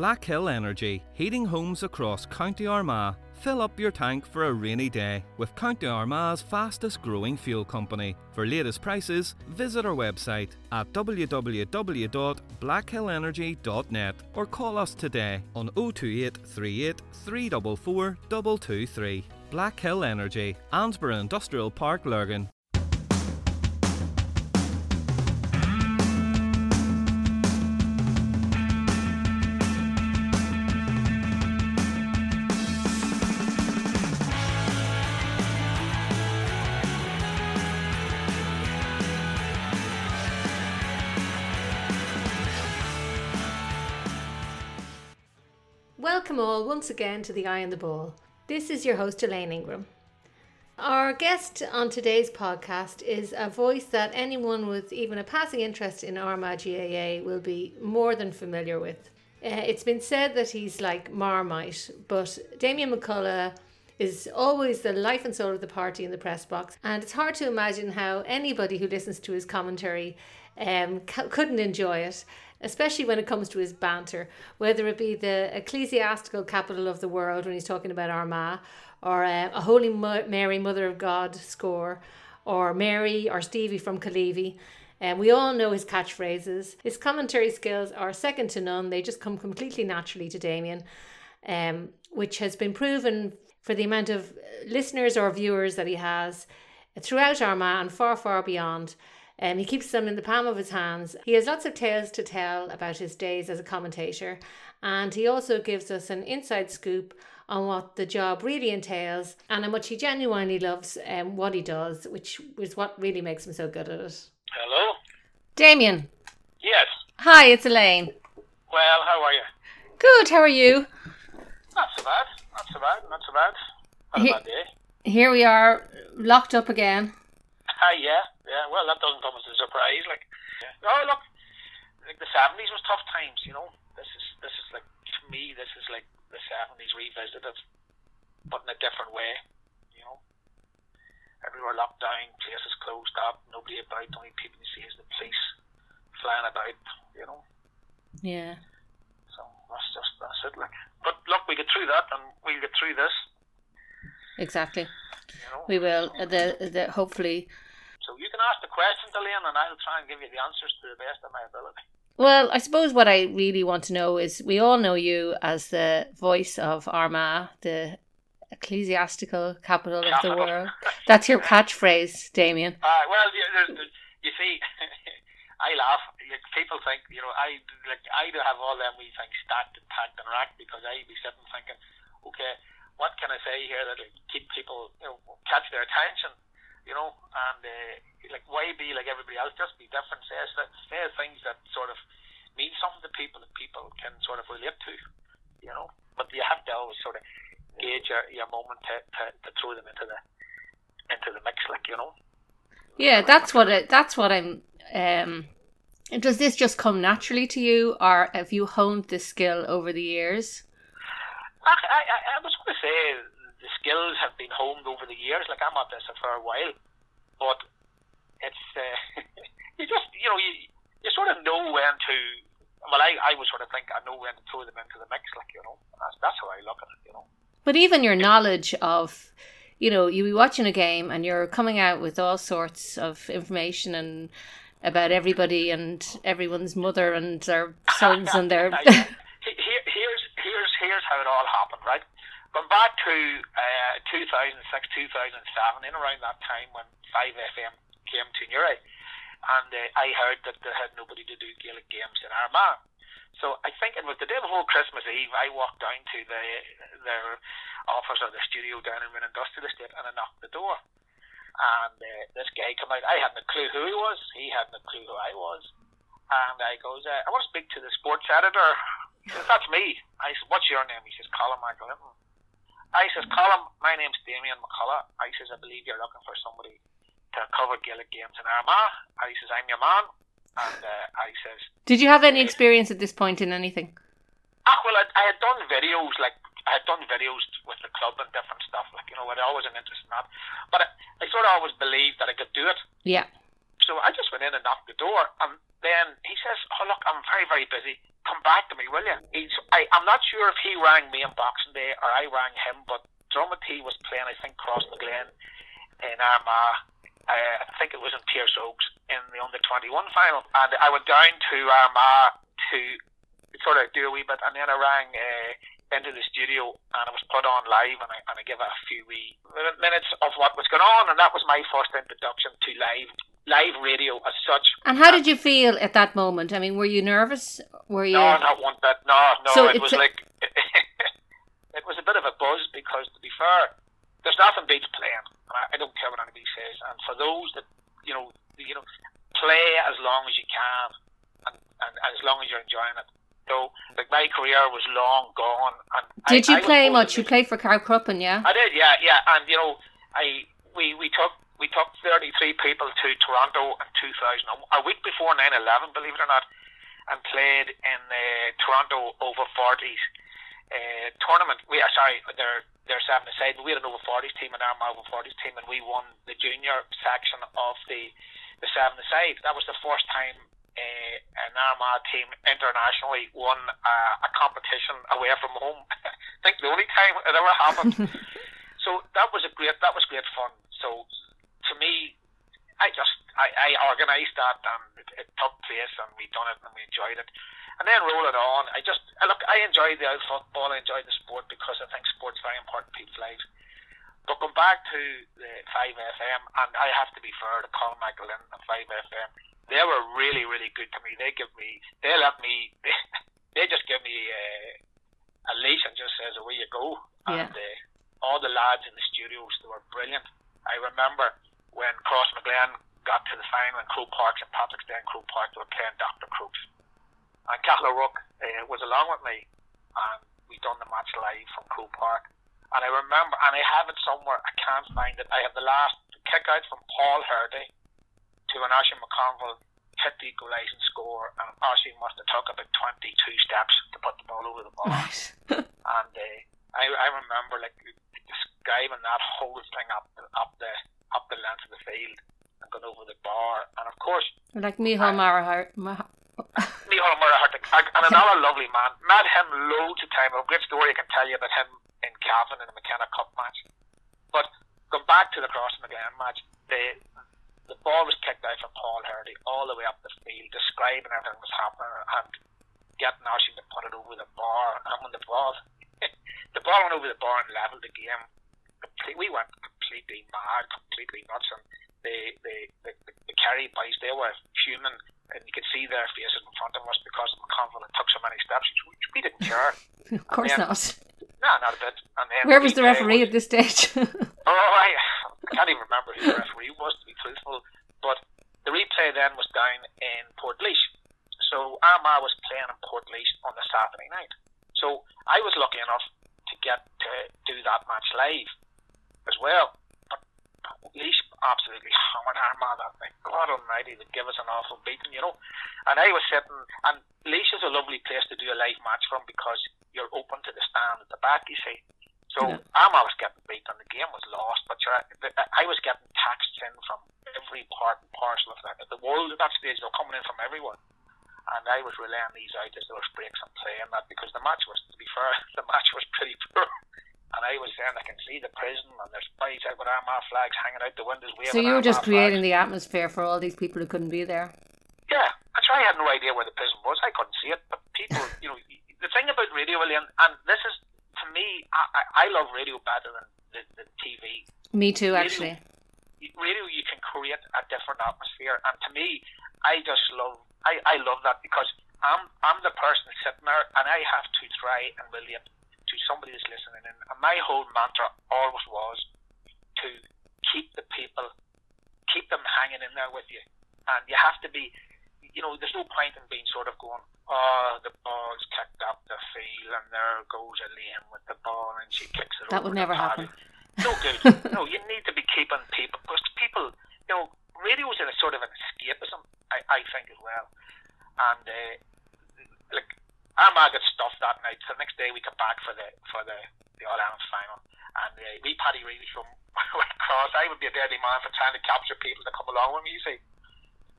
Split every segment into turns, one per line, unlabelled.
Black Hill Energy, heating homes across County Armagh. Fill up your tank for a rainy day with County Armagh's fastest growing fuel company. For latest prices, visit our website at www.blackhillenergy.net or call us today on 028 38 344 223. Black Hill Energy, Annesborough Industrial Park, Lurgan.
Once again to the Eye on the Ball. This is your host Elaine Ingram. Our guest on today's podcast is a voice that anyone with even a passing interest in Armagh GAA will be more than familiar with. Uh, it's been said that he's like Marmite, but Damien McCullough is always the life and soul of the party in the press box, and it's hard to imagine how anybody who listens to his commentary um, c- couldn't enjoy it especially when it comes to his banter, whether it be the ecclesiastical capital of the world when he's talking about Armagh, or uh, a Holy Mary, Mother of God score, or Mary or Stevie from Killavy. And we all know his catchphrases. His commentary skills are second to none. They just come completely naturally to Damien, um, which has been proven for the amount of listeners or viewers that he has throughout Armagh and far, far beyond. Um, he keeps them in the palm of his hands. He has lots of tales to tell about his days as a commentator, and he also gives us an inside scoop on what the job really entails and how much he genuinely loves um, what he does, which is what really makes him so good at it.
Hello?
Damien.
Yes.
Hi, it's Elaine.
Well, how are you?
Good, how are you?
Not so bad. Not so bad. Not so bad. Not he- a bad day.
Here we are, locked up again.
Hi, yeah. Yeah, well, that doesn't come as a surprise. Like, yeah. oh look, like the seventies was tough times. You know, this is this is like to me, this is like the seventies revisited, but in a different way. You know, everywhere locked down, places closed up, nobody about. Only people you see is the police flying about. You know.
Yeah.
So that's just that's it. Like, but look, we get through that, and we'll get through this.
Exactly. You know? We will. The the hopefully
so you can ask the questions, Elaine, and I'll try and give you the answers to the best of my ability.
Well, I suppose what I really want to know is we all know you as the voice of Armagh, the ecclesiastical capital, of the world. That's your catchphrase, Damien.
Uh, well, you, you see, I laugh. People think, you know, I like I do have all them we think stacked and packed and racked because I be sitting thinking, okay, what can I say here that'll keep people, you know, catch their attention? You know, and uh, like why be like everybody else? Just be different. Say say things that sort of mean something to people that people can sort of relate to, you know. But you have to always sort of gauge your, your moment to, to, to throw them into the into the mix, like you know.
Yeah, that's what it. That's what I'm. Um, does this just come naturally to you, or have you honed this skill over the years?
I, I, I was going to say the skills have been honed over the years. Like I'm at this for a while, but it's uh, you just you know you you sort of know when to. Well, I, I would sort of think I know when to throw them into the mix, like you know. That's that's how I look at it, you know.
But even your knowledge of, you know, you be watching a game and you're coming out with all sorts of information and about everybody and everyone's mother and their sons and their.
Here's here's here's how it all happened, right? Going back to uh, 2006, 2007, in around that time when 5FM came to Newry, and uh, I heard that they had nobody to do Gaelic games in Armagh. So I think it was the day before Christmas Eve. I walked down to the their office or the studio down in an industrial estate, and I knocked the door. And uh, this guy came out. I hadn't a clue who he was. He hadn't a clue who I was. And I goes, uh, I want to speak to the sports editor. He says, That's me. I said, What's your name? He says, Colin McAlindon. I says, Colin, my name's Damien McCullough. I says, I believe you're looking for somebody to cover Gaelic games in Armagh. I says, I'm your man. And uh, I says,
Did you have any experience at this point in anything?
Ah, well, I, I had done videos, like, I had done videos with the club and different stuff, like, you know, I'd always an interest in that. But I, I sort of always believed that I could do it.
Yeah.
So I just went in and knocked the door, and then he says, Oh, look, I'm very, very busy. come back to me, will you? He's, I, I'm not sure if he rang me on Boxing Day or I rang him, but Dromintee was playing, I think, Crossmaglen in Armagh. Uh, I think it was in Pearse Ógs in the under 21 final. And I went down to Armagh to sort of do a wee bit, and then I rang uh, into the studio and it was put on live and I, and I gave a few wee minutes of what was going on and that was my first introduction to live live radio as such.
And how did you feel at that moment? I mean, were you nervous? Were you?
No, not one bit. No, no. So it was like it was a bit of a buzz because, to be fair, there's nothing beats playing. I don't care what anybody says. And for those that you know, you know, play as long as you can, and, and, and as long as you're enjoying it. So, like my career was long gone. And
did
I,
you
I
play much? You played for Carrickcruppen, yeah.
I did, yeah, yeah. And you know, I we we took we took 33 people to Toronto in 2000, a week before 9/11, believe it or not, and played in the Toronto over 40s uh, tournament. We are uh, sorry, they're they're seven aside, but we had an over 40s team and our over 40s team, and we won the junior section of the the seven aside. That was the first time uh, an Armagh team internationally won uh, a competition away from home. I think the only time it ever happened. so that was a great that was great fun. So to me, I just I, I organised that and it, it took place and we done it and we enjoyed it. And then roll it on. I just I look I enjoy the old football, I enjoy the sport because I think sport's very important in people's lives. But going back to the five FM and I have to be fair to Colin Michael and five FM they were really, really good to me. They give me, they let me, they, they just give me uh, a leash and just says, away you go. Yeah. And uh, all the lads in the studios, they were brilliant. I remember when Crossmaglen got to the final in Croke Park, and Patrick's Day in Croke Park, they were playing Dr. Crokes. And Cathal Rook uh, was along with me, and we done the match live from Croke Park. And I remember, and I have it somewhere, I can't find it. I have the last kick out from Paul Hearty to an Oisin McConville hit the equalising score, and Oisin must have took about 22 steps to put the ball over the bar.
Right.
and uh, I, I remember like describing that whole thing up up the up the length of the field and going over the bar, and of course,
like Micheál Ó Muircheartaigh.
Micheál Ó Muircheartaigh, and another lovely man. Met him loads of time. A great story I can tell you about him in Cavan in the McKenna Cup match. But going back to the Crossmaglen match, the the ball was kicked out from Paul Hearty all the way up the field, describing everything that was happening and getting Oisin to put it over the bar. And when the ball, the ball went over the bar and leveled the game, we went completely mad, completely nuts. And the the, the, the, the Kerry boys, they were human, and you could see their faces in front of us because McConville had took so many steps, which we didn't care.
of course
then,
not.
No, not a bit. And then
Where was the referee was, at this stage?
oh, I, I can't even remember who the referee was, to be truthful. But the replay then was down in Portlaoise. So Armagh was playing in Portlaoise on the Saturday night. So I was lucky enough to get to do that match live as well. Laois absolutely hammered Armagh that night. God Almighty, they give us an awful beating, you know. And I was sitting, and Laois is a lovely place to do a live match from because you're open to the stand at the back, you see. So yeah. Armagh was getting beat and the game was lost, but I was getting texts in from every part and parcel of that. The world at that stage, they were coming in from everyone. And I was relaying these out as there was breaks and playing that because the match was, to be fair, the match was pretty poor. And I was saying I can see the prison and there's boys out with Armagh flags hanging out the windows.
So you were just creating flags. the atmosphere for all these people who couldn't be there.
Yeah, that's why I had no idea where the prison was. I couldn't see it, but people, you know, the thing about radio, William, and this is to me, I, I love radio better than, than, than TV.
Me too, radio, actually.
Radio, you can create a different atmosphere, and to me, I just love, I, I love that because I'm I'm the person sitting there, and I have to try and relate to somebody that's listening. And my whole mantra always was to keep the people, keep them hanging in there with you, and you have to be you know, there's no point in being sort of going, oh, the ball's kicked up the field and there goes Elaine with the ball and she kicks it
That would never happen.
No good. no, you need to be keeping people, because people, you know, radio is in a sort of an escapism, I, I think, as well. And, uh, like, Armagh got stuffed that night. So the next day we come back for the for the, the All Ireland final. And uh, we, Paddy Reilly from Cross, I would be a deadly man for trying to capture people to come along with me, you see.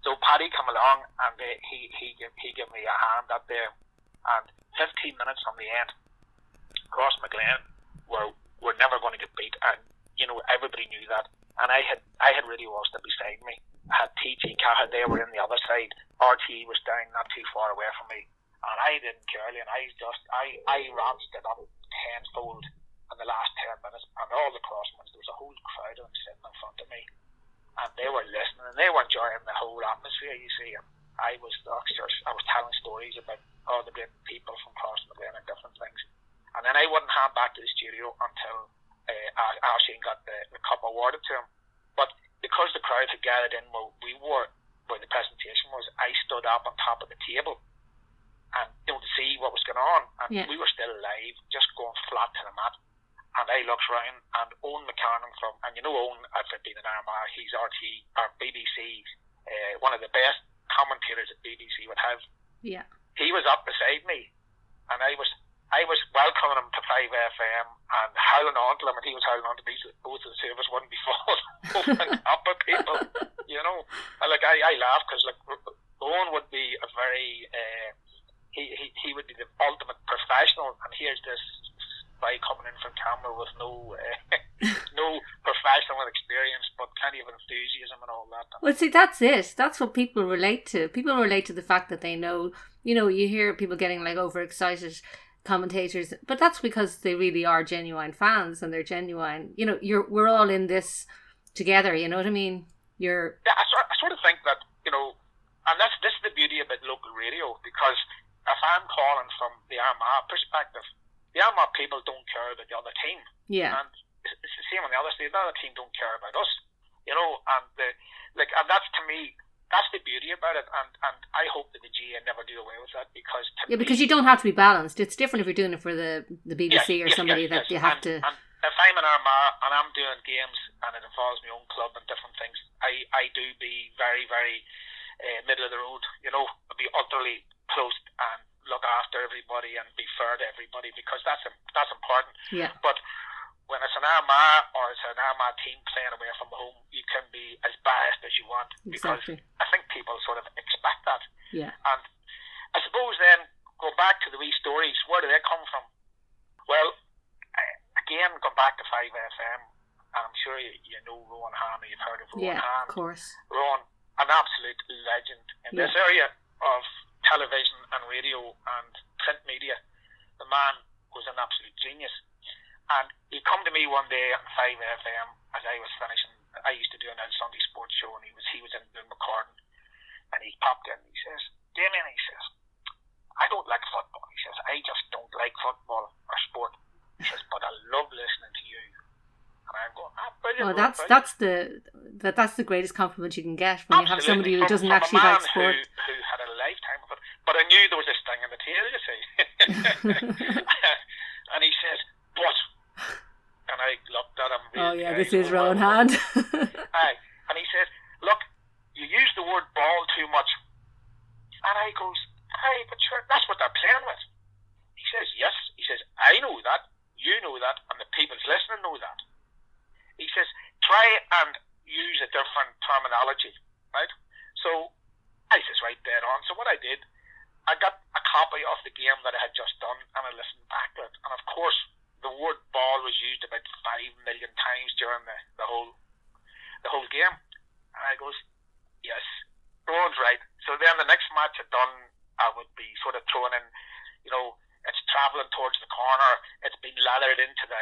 So Paddy come along and uh, he he give, he gave me a hand up there, And 15 minutes from the end, Crossmaglen were were never going to get beat, and you know everybody knew that. And I had I had Radio Ulster beside me. I had TG Ceathair, they were in the other side. RTE was down not too far away from me, I didn't care. And I just I I ramped it up tenfold in the last ten minutes, and all the crossmen there was a whole crowd of them sitting in front of me, and they were listening and they were enjoying the whole atmosphere. You see, and I was I was telling stories about all the great people from Crossmaglen and different things. And then I wouldn't hand back to the studio until uh, Oisin got the, the cup awarded to him. But because the crowd had gathered in where we were, where the presentation was, I stood up on top of the table and you know, to see what was going on. And yeah. we were still alive, just going flat to the mat. And I looked around and Owen McCarnan from, and you know Owen, I've been in Armagh, he's RT, or BBC, uh, one of the best commentators that BBC would have.
Yeah.
He was up beside me and I was I was welcoming him to 5FM and howling on to him, and he was howling on to me so both of the us wouldn't be falling top of people, you know. And like, I, I laugh because, like, Owen would be a very, uh, he, he, he would be the ultimate professional, and here's this guy coming in from camera with no uh, no professional experience, but plenty of enthusiasm and all that.
Well, see, that's it. That's what people relate to. People relate to the fact that they know. You know, you hear people getting like overexcited commentators, but that's because they really are genuine fans and they're genuine. You know, you're we're all in this together. You know what I mean? You're.
Yeah, I sort, I sort of think that you know, and that's this is the beauty about local radio because if I'm calling from the Armagh perspective, the Armagh people don't care about the other team.
Yeah.
And it's the same on the other side. The other team don't care about us. You know, and the like, and that's to me that's the beauty about it, and, and I hope that the GA never do away with that because
yeah, because you don't have to be balanced. It's different if you're doing it for the the BBC yes, or yes, somebody yes, that you have
and,
to.
And if I'm in Armagh and I'm doing games and it involves my own club and different things, I I do be very very uh, middle of the road. You know, be utterly close and look after everybody and be fair to everybody because that's that's important.
Yeah.
But when it's an Armagh or it's an Armagh team playing away from home, you can be as biased as you want because
exactly.
I think people sort of expect that.
Yeah.
And I suppose then go back to the wee stories. Where do they come from? Well, again, go back to Five FM. And I'm sure you, you know Rowan Hanna. You've heard of Rowan
yeah,
Hanna.
of course.
Rowan, an absolute legend in yeah. this area of television and radio and print media. The man was an absolute genius. And he come to me one day on 5FM as I was finishing. I used to do an old Sunday sports show, and he was he was in McCartan, and he popped in. He says, "Damien," he says, "I don't like football." He says, "I just don't like football or sport." He says, "But I love listening to you."
Well, that's brilliant. that's the that that's the greatest compliment you can get when Absolutely. you have somebody who from, doesn't
from
actually like sport.
Who, who had a lifetime of it, but I knew there was this thing in the tail. You see, and he says, "But." And I looked at him.
Oh yeah, this is Rowan Hanna.
Aye, and he says, "Look, you use the word ball too much." And I goes, "Aye, but sure, that's what they're playing with." He says, "Yes." He says, "I know that. You know that, and the people's listening know that." He says, "Try and use a different terminology, right?" So I says, "Right there on." So what I did, I got a copy of the game that I had just done, and I listened back to it, and of course the word ball was used about five million times during the, the whole the whole game. And I goes, Yes, Rowan's right. So then the next match I'd done I would be sort of throwing in, you know, it's travelling towards the corner, it's been lathered into the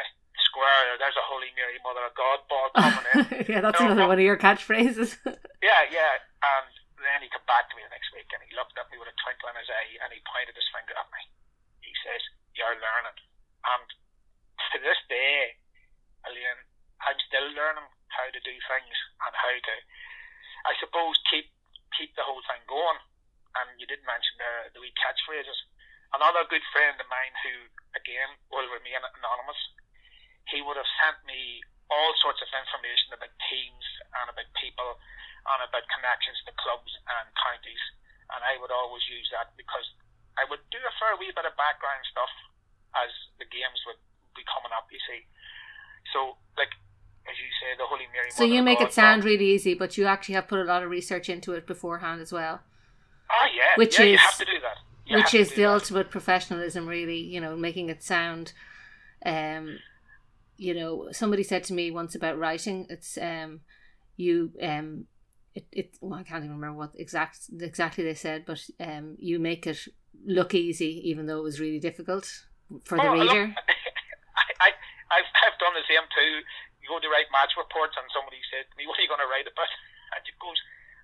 square, there's a Holy Mary Mother of God ball coming in.
yeah, that's know, another one of your catchphrases.
yeah, yeah. And then he came back to me the next week and he looked at me with a twinkle in his eye and he pointed his finger at me. He says, You're learning. And to this day, Elaine, I'm still learning how to do things and how to, I suppose, keep keep the whole thing going. And you did mention the the wee catchphrases. Another good friend of mine who, again, will remain anonymous, he would have sent me all sorts of information about teams and about people and about connections to clubs and counties. And I would always use that because I would do a fair wee bit of background stuff as the games would be coming up, you see. So, like, as you say, the Holy Mary.
So you make it sound really easy, but you actually have put a lot of research into it beforehand as well.
Oh yeah,
which
yeah,
is
you have to do that. You
which is the
that.
ultimate professionalism really you know making it sound um you know somebody said to me once about writing it's um you um it, it well, I can't even remember what exact exactly they said but um you make it look easy even though it was really difficult for the
Oh,
reader
I, I, I've, I've done the same too. You go to write match reports, and somebody said to me, "What are you going to write about?" And it goes,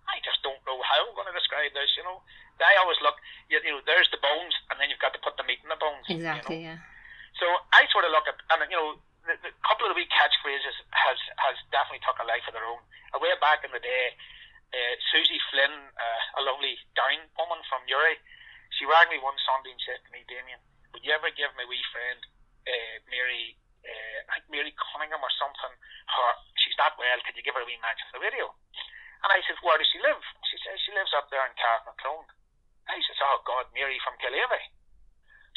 "I just don't know how I'm going to describe this." You know, I always look. You, you know, there's the bones, and then you've got to put the meat in the bones. you know.
exactly yeah
So I sort of look at, and you know, the, the couple of the wee catchphrases has has definitely took a life of their own. A way back in the day, uh, Susie Flynn, uh, a lovely down woman from Uri, she rang me one Sunday and said to me, Damien, would you ever give my wee friend uh, Mary, uh, think Mary Cunningham or something, her, she's not well, could you give her a wee match on the radio? And I said, where does she live? She says she lives up there in Carrickmaclone. I says, oh God, Mary from Killavy.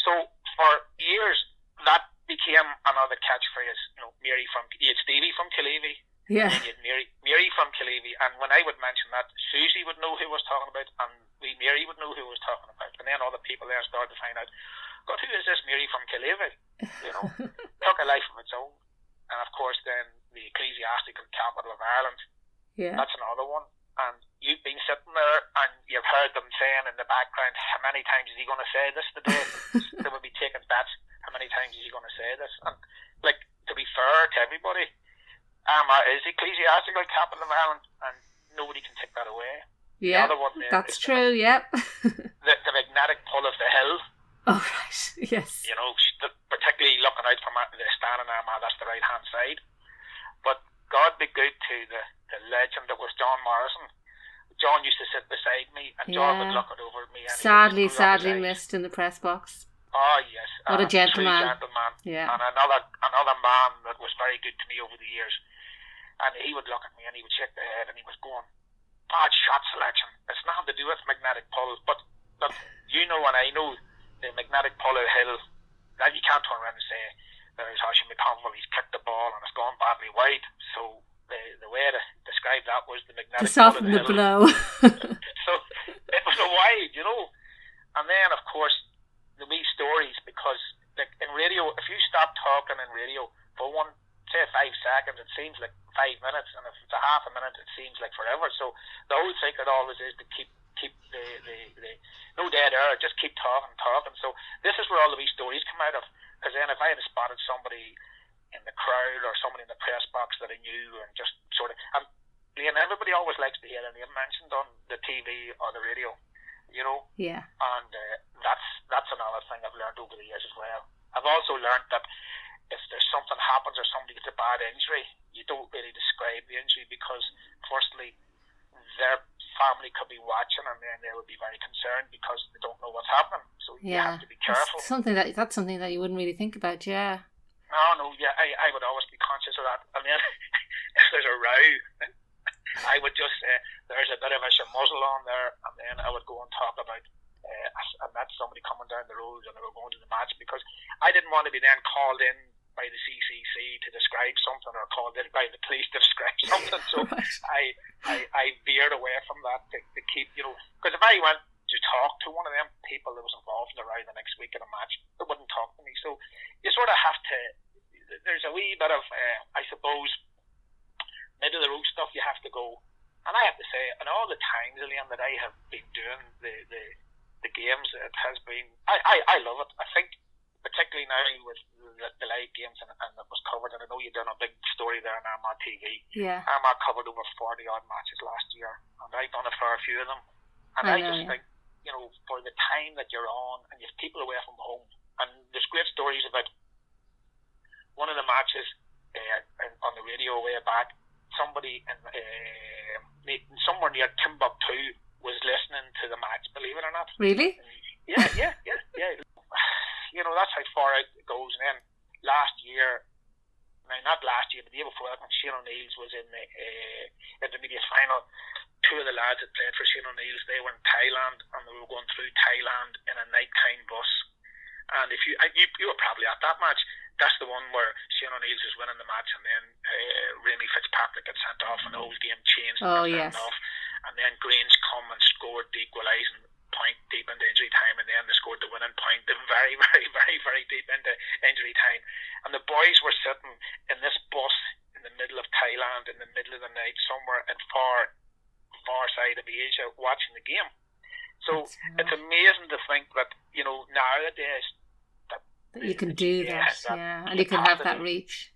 So for years, that became another catchphrase. You know, Mary from you had Stevie from Killavy,
yeah
and you had Mary Mary from Killavy. And when I would mention that, Susie would know who I was talking about, and we Mary would know who I was talking about. And then other people there started to find out, God, who is this Mary from Killavy? You know, took a life of its own. And of course, then the ecclesiastical capital of Ireland
yeah
that's another one. And you've been sitting there and you've heard them saying in the background, how many times is he going to say this today? they would be taking bets. How many times is he going to say this? And, like, to be fair to everybody, Armagh is ecclesiastical capital of Ireland and nobody can take that away.
yeah
other one there
that's
the-
true yep
The, the magnetic pull of the hill,
oh right yes
you know, the, particularly looking out from the stand in Armagh, that's the right hand side. But God be good to the, the legend that was John Morrison. John used to sit beside me, and John would look it over at me. And
sadly
screw up his
sadly missed in the press box
Oh yes,
What a gentleman.
gentleman.
yeah
And another another man that was very good to me over the years. And he would look at me and he would shake the head and he was going, bad shot selection. It's nothing to do with magnetic pull. But look, you know and I know the magnetic pull of the hill, that you can't turn around and say, there's Oisin McConville, he's kicked the ball and it's gone badly wide. So the, the way to describe that was the magnetic of
soften
the
the blow
So it was a wide, you know. And then, of course, the wee stories because, like in radio, if you stop talking in radio for one, say five seconds, it seems like five minutes, and if it's a half a minute, it seems like forever. So the whole secret always is to keep keep the the, the no dead air, just keep talking, talking. So this is where all the wee stories come out of. Because then, if I had spotted somebody in the crowd or somebody in the press box that I knew, and just sort of, and Liam, everybody always likes to hear their name mentioned on the TV or the radio, you know
yeah
and uh, that's that's another thing I've learned over the years as well. I've also learned that if there's something happens or somebody gets a bad injury, you don't really describe the injury because, firstly, their family could be watching and then they would be very concerned because they don't know what's happening. So you
yeah
have to be careful.
That's something that that's something that you wouldn't really think about yeah
No, no, yeah, I, I would always be conscious of that. And then if there's a row, I would just say there's a bit of a muzzle on there, and then I would go and talk about. Uh, I met somebody coming down the road and they were going to the match because I didn't want to be then called in by the CCC to describe something or called in by the police to describe something. So I, I I veered away from that to, to keep you know because if I went to talk to one of them people that was involved in the row the next week in a match, they wouldn't talk to me. So you sort of have to. There's a wee bit of uh, I suppose middle of the road stuff you have to go. And I have to say, in all the times, Liam, that I have been doing the the, the games, it has been I, I, I love it. I think particularly now with the, the live games and, and it was covered, and I know you've done a big story there on Armagh TV.
yeah
Armagh covered over 40 odd matches last year, and I've done a fair few of them. And
I
I,
know,
just
yeah.
think, you know, for the time that you're on, and you have people away from home, and there's great stories about one of the matches uh, on the radio way back. Somebody in uh, somewhere near Timbuktu was listening to the match. Believe it or not.
really
Yeah, yeah, yeah, yeah. You know, that's how far out it goes. And then last year, no, not last year, but the year before that, when Shane O'Neill's was in the uh, intermediate final, two of the lads that played for Shane O'Neill's, they were in Thailand and they were going through Thailand in a nighttime bus. And if you, you, you were probably at that match. That's the one where Shane O'Neill's was winning the match, and then uh, Remy Fitzpatrick got sent off, and the whole game changed.
Oh, yes.
Off. And then Grange come and scored the equalising point deep into injury time, and then they scored the winning point in very, very, very, very deep into injury time. And the boys were sitting in this bus in the middle of Thailand, in the middle of the night, somewhere in far, far side of Asia, watching the game. So it's amazing to think that you know nowadays
that, you can do yeah, that, that, yeah, and you can have that reach.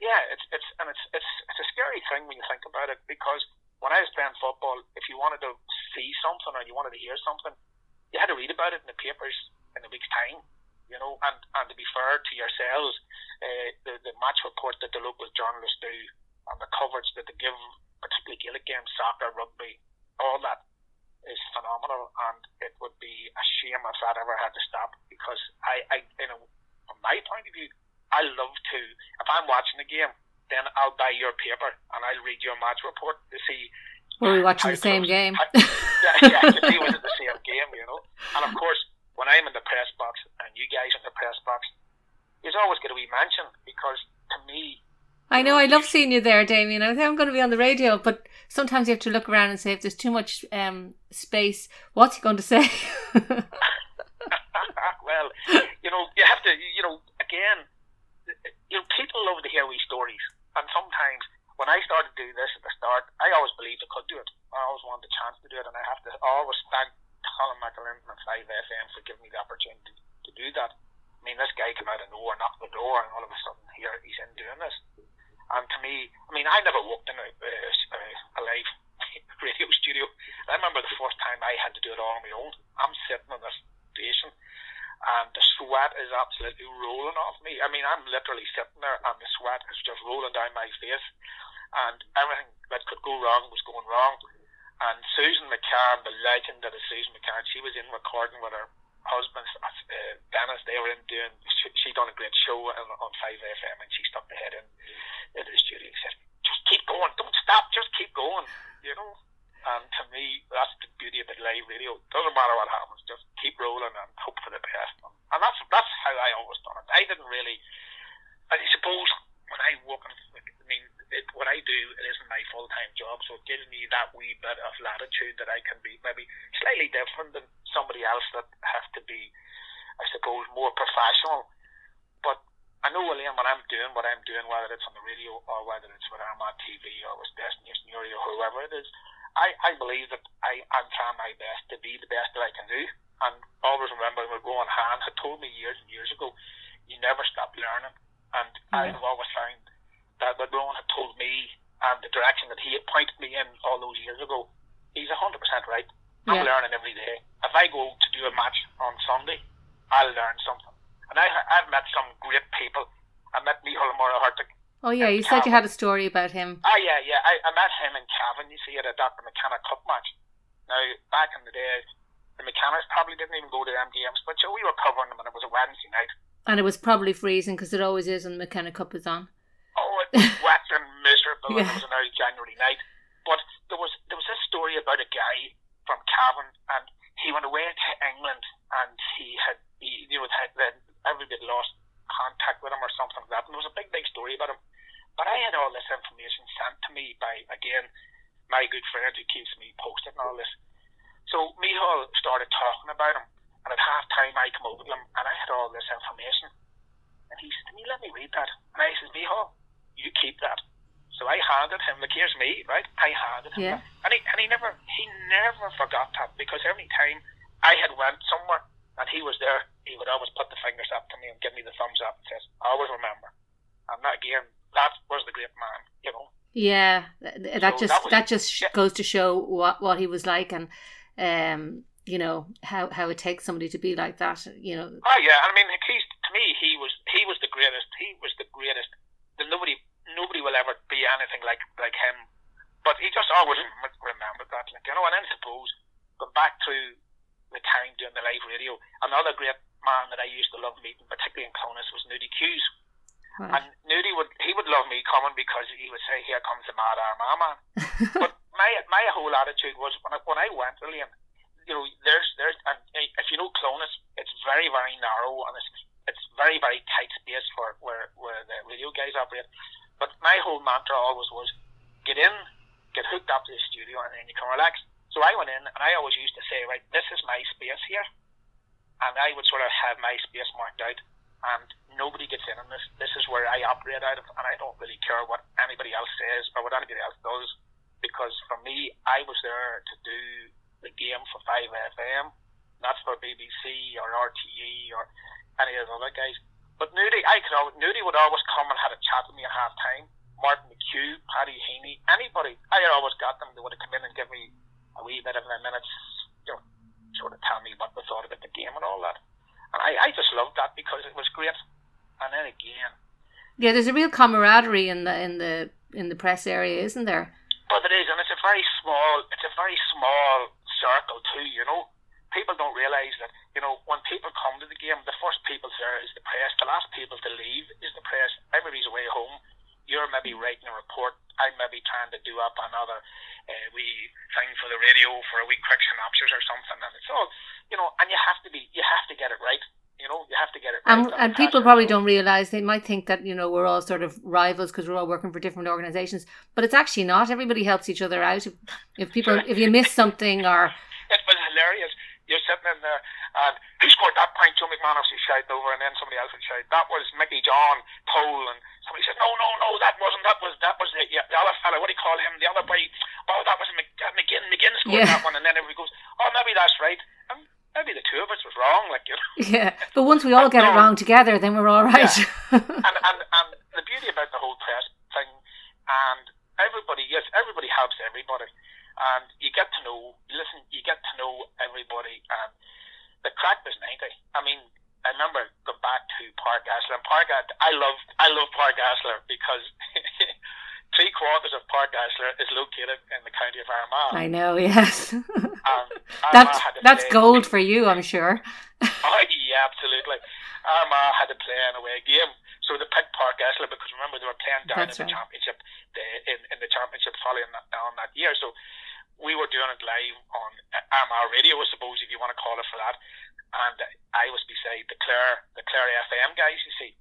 Yeah, it's it's and it's it's it's a scary thing when you think about it because when I was playing football, if you wanted to see something or you wanted to hear something, you had to read about it in the papers in a week's time, you know. And and to be fair to yourselves, uh, the the match report that the local journalists do and the coverage that they give, particularly Gaelic games, soccer, rugby, all that is phenomenal, and it would be a shame if that ever had to stop because I, I, you know, from my point of view, I love to. If I'm watching a game, then I'll buy your paper and I'll read your match report to see.
Were we watching the same game?
How, yeah, yeah, to see was it the same game, you know. And of course, when I'm in the press box and you guys in the press box, there's always going to be mention because to me,
I know. I love seeing you there, Damien. I think I'm going to be on the radio, but sometimes you have to look around and say if there's too much um, space, what's he going to say?
well, you know, you have to. You know, again, you know, people love to hear wee stories, and sometimes when I started to do this at the start, I always believed I could do it. I always wanted the chance to do it, and I have to always thank Colin McAlindon and Five FM for giving me the opportunity to do that. I mean, this guy came out of nowhere, knocked the door, and all of a sudden here he's in doing this. And to me, I mean, I never walked in a, a, a live radio studio. I remember the first time I had to do it all on my own. I'm sitting on this station, and the sweat is absolutely rolling off me. I mean, I'm literally sitting there, and the sweat is just rolling down my face, and everything that could go wrong was going wrong. And Susan McCann, the legend that is Susan McCann, she was in recording with her husband, uh, Dennis. They were in doing. She, she done a great show on, on Five FM, and she stuck the head in into the studio. He said, "Just keep going, don't stop, just keep going." You know. And to me, that's the beauty of the live radio. Doesn't matter what happens, just keep rolling and hope for the best. And that's that's how I always done it. I didn't really. I suppose when I work, in, I mean, it, what I do, it isn't my full time job, so it gives me that wee bit of latitude that I can be maybe slightly different than somebody else that has to be, I suppose, more professional. But I know, William, when I'm doing what I'm doing, whether it's on the radio or whether it's with Armagh TV or with News Newry or whoever it is, I, I believe that I, I'm trying my best to be the best that I can do. And always remember, when Rowan Han had told me years and years ago, you never stop learning. And mm-hmm. I've always found that what Rowan had told me and the direction that he had pointed me in all those years ago, he's 100% right. I'm learning every day. If I go to do a match on Sunday, I'll learn something. And I, I've met some great people. I met Micheál Ó Muircheartaigh.
Oh yeah, you said you had a story about him.
Oh yeah, yeah. I, I met him in Cavan. You see, at a Dr. McKenna Cup match. Now, back in the day, the McKennas probably didn't even go to them games, but so we were covering them, and it was a Wednesday night.
And it was probably freezing because it always is when McKenna Cup is on.
Oh, it was wet and miserable. yeah. It was an early January night. But there was there was this story about a guy from Cavan, and he went away to England, and he had he, you know had, everybody lost contact with him or something like that. And there was a big, big story about him. But I had all this information sent to me by, again, my good friend who keeps me posted and all this. So Micheál started talking about him. And at half time, I come over to him and I had all this information. And he said to me, let me read that. And I said, Micheál, you keep that. So I handed him, like here's me, right? I handed him
yeah.
that. And he, and he never, he never forgot that because every time I had went somewhere and he was there, he would always put the fingers up to me and give me the thumbs up and says, I always remember. And that again, that was the great man, you know.
Yeah, that so just that, was, that just yeah. goes to show what what he was like, and um, you know how how it takes somebody to be like that. You know.
Oh yeah, I mean, he's to me, he was he was the greatest. He was the greatest. Nobody nobody will ever be anything like like him. But he just always mm-hmm. remembered that, like you know. And then suppose going back to the time doing the live radio, another great man that I used to love meeting, particularly in Clones, was Nudie Hughes. Right. And Nudie would he would love me coming because he would say, "Here comes the mad Armagh man." but my my whole attitude was when I, when I went, William, you know, there's there's and if you know Clones, it's very very narrow and it's it's very very tight space for where where the radio guys operate. But my whole mantra always was, get in, get hooked up to the studio, and then you can relax. So I went in and I always used to say, right, this is my space here. And I would sort of have my space marked out and nobody gets in on this. This is where I operate out of and I don't really care what anybody else says or what anybody else does because for me, I was there to do the game for 5FM, not for BBC or RTE or any of the other guys. But Nudie, I could always, Nudie would always come and had a chat with me at half time. Martin McHugh, Paddy Heaney, anybody. I always got them. They would have come in and give me a wee bit of a minutes, you know, sort of tell me what they thought about the game and all that. And I, I just loved that because it was great. And then again,
yeah, there's a real camaraderie in the in the in the press area, isn't there?
But it is, and it's a very small, it's a very small circle too. You know, people don't realise that. You know, when people come to the game, the first people there is the press. The last people to leave is the press. Everybody's away home. You're maybe writing a report. I'm maybe trying to do up another uh, wee thing for the radio for a wee quick synopsis or something, and it's all, you know, and you have to be, you have to get it right. You know, you have to get it right.
And, and people probably don't realise they might think that you know we're all sort of rivals because we're all working for different organisations, but it's actually not. Everybody helps each other out. If, if people, if you miss something or
it was hilarious. You're sitting in there, and who scored that point? Joe McManus was shouting over, and then somebody else would shout, "That was Mickey John Pole," and somebody said, "No, no, no, that wasn't. That was that was the, yeah, the other fella. What do you call him? The other boy? Oh, that was uh, McGinn. McGinn scored yeah. that one." And then everybody goes, "Oh, maybe that's right." And maybe the two of us was wrong, like you know.
Yeah, but once we all get it wrong together, then we're all right.
Yeah. and, and and the beauty about the whole press thing, and everybody, yes, everybody helps everybody, and you get to know, listen, you get to know everybody, and the crack was ninety. I mean, I remember going back to Páirc Esler, and Park, I love, I love Páirc Esler because. three quarters of Páirc Esler is located in the county of Armagh.
I know, yes. um, that, that's gold for you, I'm sure.
oh, yeah, absolutely. Armagh had to play an away game, so they picked Páirc Esler because remember they were playing down that's in right. the championship, the, in, in the championship following that, on that year. So we were doing it live on uh, Armagh radio, I suppose, if you want to call it for that. And I was beside the Clare, the Clare FM guys, you see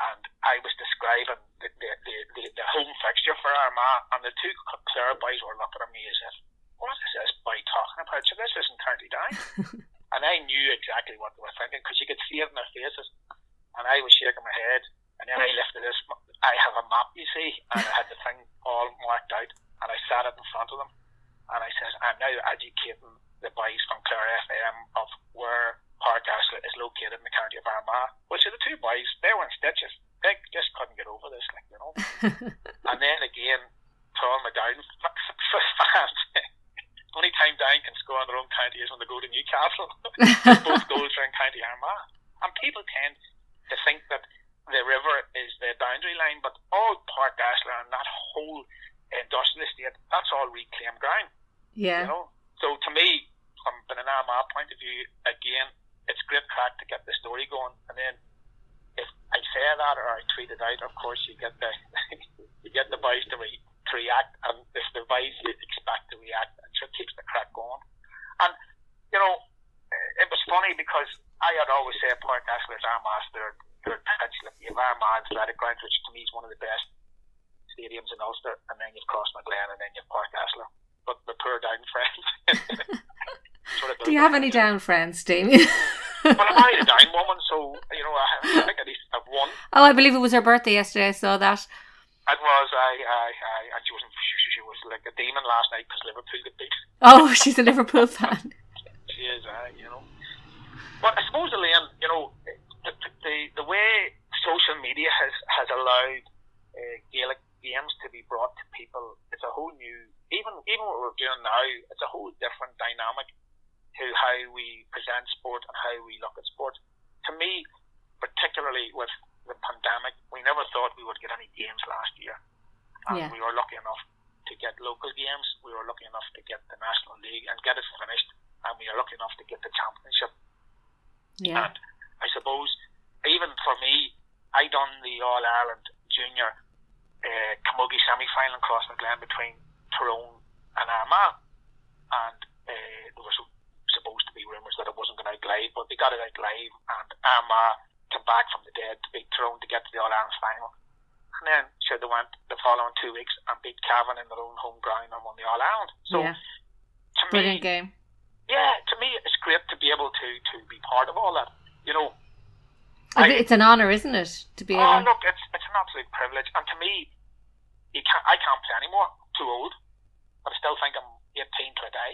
and I was describing the, the, the, the, home fixture for Armagh, and the two Clare boys were looking at me as if, what is this boy talking about? So this isn't County Down. and I knew exactly what they were thinking because you could see it in their faces. And I was shaking my head, and then I lifted this. I have a map, you see, and I had the thing all marked out, and I sat it in front of them, and I said, I'm now educating the boys from Clare FM of where Páirc Esler is located in the county of Armagh, which are the two boys, they were in stitches. They just couldn't get over this, like, you know. and then again, throwing me down for fans. Only time down can score in their own county is when they go to Newcastle. Both goals are in County Armagh. And people tend to think that the river is the boundary line, but all Páirc Esler and that whole industrial estate, that's all reclaimed ground.
Yeah.
You know? So to me, from an Armagh point of view, again, it's great crack to get the story going. And then if I say that or I tweet it out, of course you get the you get the boys to, re, to react, and if the boys expect to react, it sure keeps the crack going. And you know, it was funny because I had always said Páirc Esler's Armagh third third pitch. Like you have Armagh Athletic Ground, which to me is one of the best stadiums in Ulster, and then you've Crossmaglen, and then you've Páirc Esler. But the poor down friends.
Do you have any down friends, Damien?
well, I'm married a down woman, so you know I, I think at least I've one.
Oh, I believe it was her birthday yesterday. I saw that.
It was. I, I, I, and she wasn't. She, she was like a demon last night because Liverpool got beat.
Oh, she's a Liverpool fan.
she is. Uh, you know. But I suppose, Elaine, you know, the, the the way social media has has allowed uh, Gaelic games to be brought to people, it's a whole new. Even even what we're doing now, it's a whole different dynamic to how we present sport and how we look at sport. To me, particularly with the pandemic, we never thought we would get any games last year. And yeah. we were lucky enough to get local games. We were lucky enough to get the National League and get it finished. And we are lucky enough to get the championship.
Yeah.
And I suppose, even for me, I done the All Ireland Junior uh, Camogie semi final in Crossmaglen between Tyrone and Armagh. And uh, there was supposed to be rumours that it wasn't going to out live, but they got it out live, and Armagh came back from the dead to beat Tyrone to get to the All Ireland final. And then sure they went the following two weeks and beat Cavan in their own home ground and won the All Ireland. So
yeah.
to
Brilliant me, game.
Yeah, to me, it's great to be able to to be part of all that. You know,
I, it's an honour, isn't it, to be?
Oh,
able...
look, it's it's an absolute privilege, and to me, you can't I can't play anymore. Too old, but I still think I'm 18 to a day.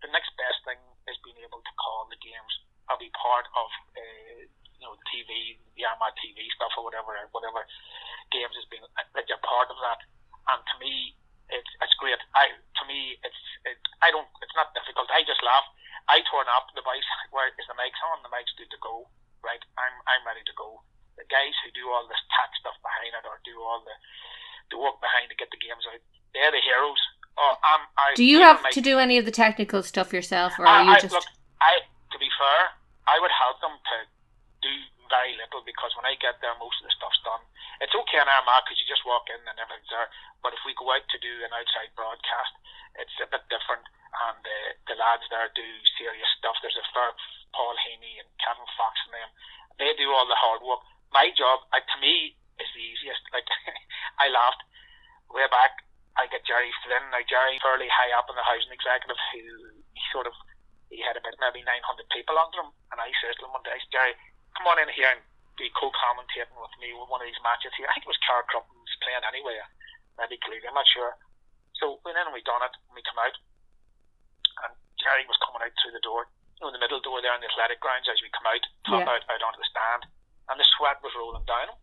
The next best thing is being able to call the games. I'll be part of, uh, you know, TV, the Armagh TV stuff or whatever, whatever games has been that you're part of that. And to me, it's it's great. I to me it's it, I don't it's not difficult. I just laugh. I turn up the voice where is the mics on? The mics good to go. Right, I'm I'm ready to go. The guys who do all this tech stuff behind it or do all the the work behind to get the games out, they're the heroes. Oh, I'm, I,
do you have to do any of the technical stuff yourself, or are
I,
you
I,
just?
Look, I to be fair, I would help them to do very little because when I get there, most of the stuff's done. It's okay in Armagh because you just walk in and everything's there. But if we go out to do an outside broadcast, it's a bit different. And uh, the lads there do serious stuff. There's a fair Paul Heaney and Kevin Fox and them. They do all the hard work. My job, uh, to me, is the easiest. Like I laughed way back. I get Jerry Flynn. Now Jerry fairly high up in the housing executive who he sort of he had about maybe 900 people under him. And I said to him one day, Jerry, come on in here and be co-commentating with me with one of these matches here. I think it was Carrickcruppen was playing anyway, maybe Cleveland, I'm not sure. So we then we done it, and we come out, and Jerry was coming out through the door, you know, in the middle door there in the athletic grounds as we come out, top yeah. out, out onto the stand, and the sweat was rolling down him.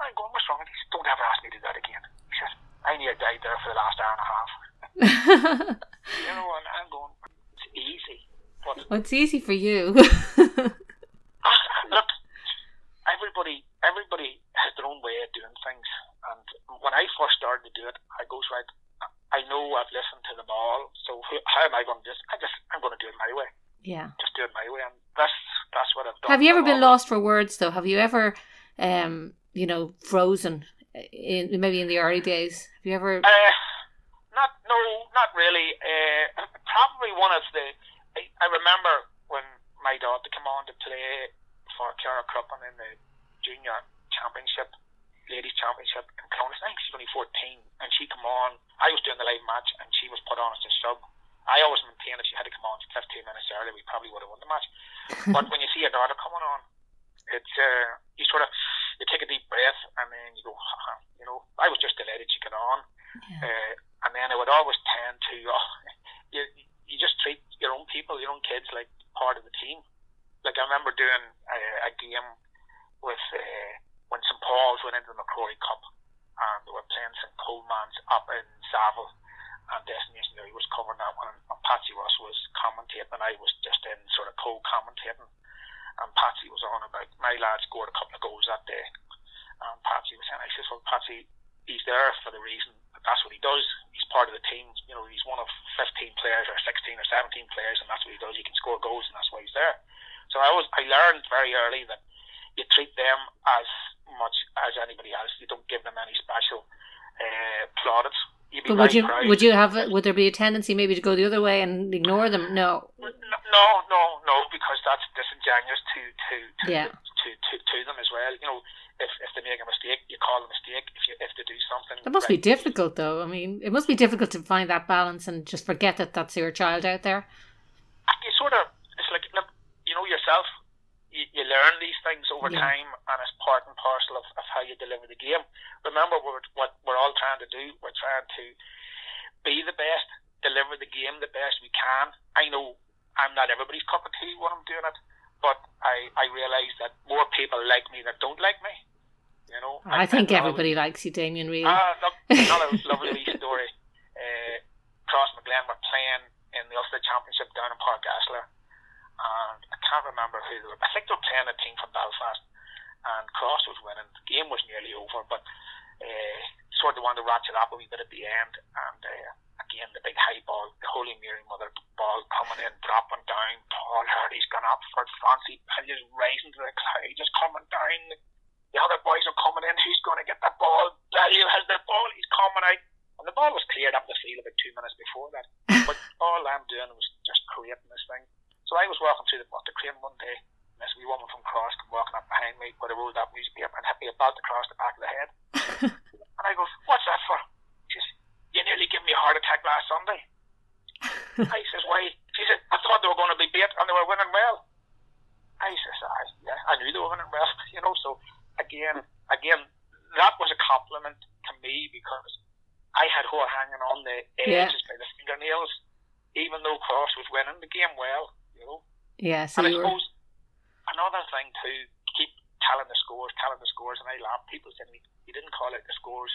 I'm going, what's wrong? He said, don't ever ask me to do that again. He says, I near died there for the last hour and a half. you know, and I'm going, it's easy. But
well, it's easy for you.
look, everybody everybody has their own way of doing things. And when I first started to do it, I goes right. I know I've listened to them all, so how am I going to just? I just I'm going to do it my way.
Yeah.
Just do it my way, and that's that's what I've done.
Have you ever been lost for words though? Have you ever, um, you know, frozen in maybe in the early days? Have you ever?
Uh, not no, not really. Uh, probably one of the. I, I remember when my daughter came on to play for Carrickcruppen in the junior championship, ladies championship in Clones. I think she's only 14, and she come on. I was doing the live match, and she was put on as a sub. I always maintain if she had to come on 15 minutes early, we probably would have won the match. but when you see your daughter coming on, it's uh, you sort of you take a deep breath, and then you go, you know, I was just delighted she got on, yeah. uh, and then I would always tend to, oh, you you just treat your own people, your own kids like part of the team. Like I remember doing a, a game with uh, when St Paul's went into the Macrory Cup and they were playing St Colman's up in Saville and Destination Derry was covering that one and Patsy Ross was commentating and I was just in sort of co-commentating and Patsy was on about my lad scored a couple of goals that day. And Patsy was saying I says well Patsy he's there for the reason that's what he does. He's part of the team. You know he's one of 15 players or 16 or 17 players and that's what he does. He can score goals and that's why he's there. So I was I learned very early that you treat them as much as anybody else. You don't give them any special uh, plaudits.
But would you would you have would there be a tendency maybe to go the other way and ignore them?
No. No, no, no, because that's disingenuous to to to, yeah. to, to, to them as well. You know, if, if they make a mistake, you call a mistake. If you if they do something,
it must right. be difficult though. I mean, it must be difficult to find that balance and just forget that that's your child out there.
You sort of it's like look, you know yourself, you, you learn these things over yeah. time, and it's part and parcel of, of how you deliver the game. Remember, what, what we're all trying to do, we're trying to be the best, deliver the game the best we can. I know I'm not everybody's cup of tea when I'm doing it, but I, I realise that more people like me than don't like me. You know,
I, I think everybody likes you, Damien. Really.
Ah, look, another lovely story. Uh, Crossmaglen were playing in the Ulster Championship down in Esler and I can't remember who they were. I think they were playing a team from Belfast, and Cross was winning. The game was nearly over, but uh, sort of wanted to ratchet up a wee bit at the end, and uh, again the big high ball, the Holy Mary Mother ball coming in, dropping down. Paul Hearty's gone up for. Francie Bellew's rising to the cloud, just coming down. The other boys are coming in. Who's going to get the ball? Bellew has the ball. He's coming out. And the ball was cleared up the field about two minutes before that. but all I'm doing was just creating this thing. So I was walking through the, the train one day, and this wee woman from Cross came walking up behind me with a rolled up newspaper and hit me about belt across the back of the head. and I goes, What's that for? She says, You nearly gave me a heart attack last Sunday. I says, Why? She said, I thought they were going to be beat and they were winning well. I says, I, yeah, I knew they were winning well, you know. So again, again, that was a compliment to me because I had her hanging on the edges yeah. by the fingernails, even though Cross was winning the game well you know.
Yeah, so
and
I suppose
were... another thing too, keep telling the scores, telling the scores, and I laugh. People saying me, you didn't call out the scores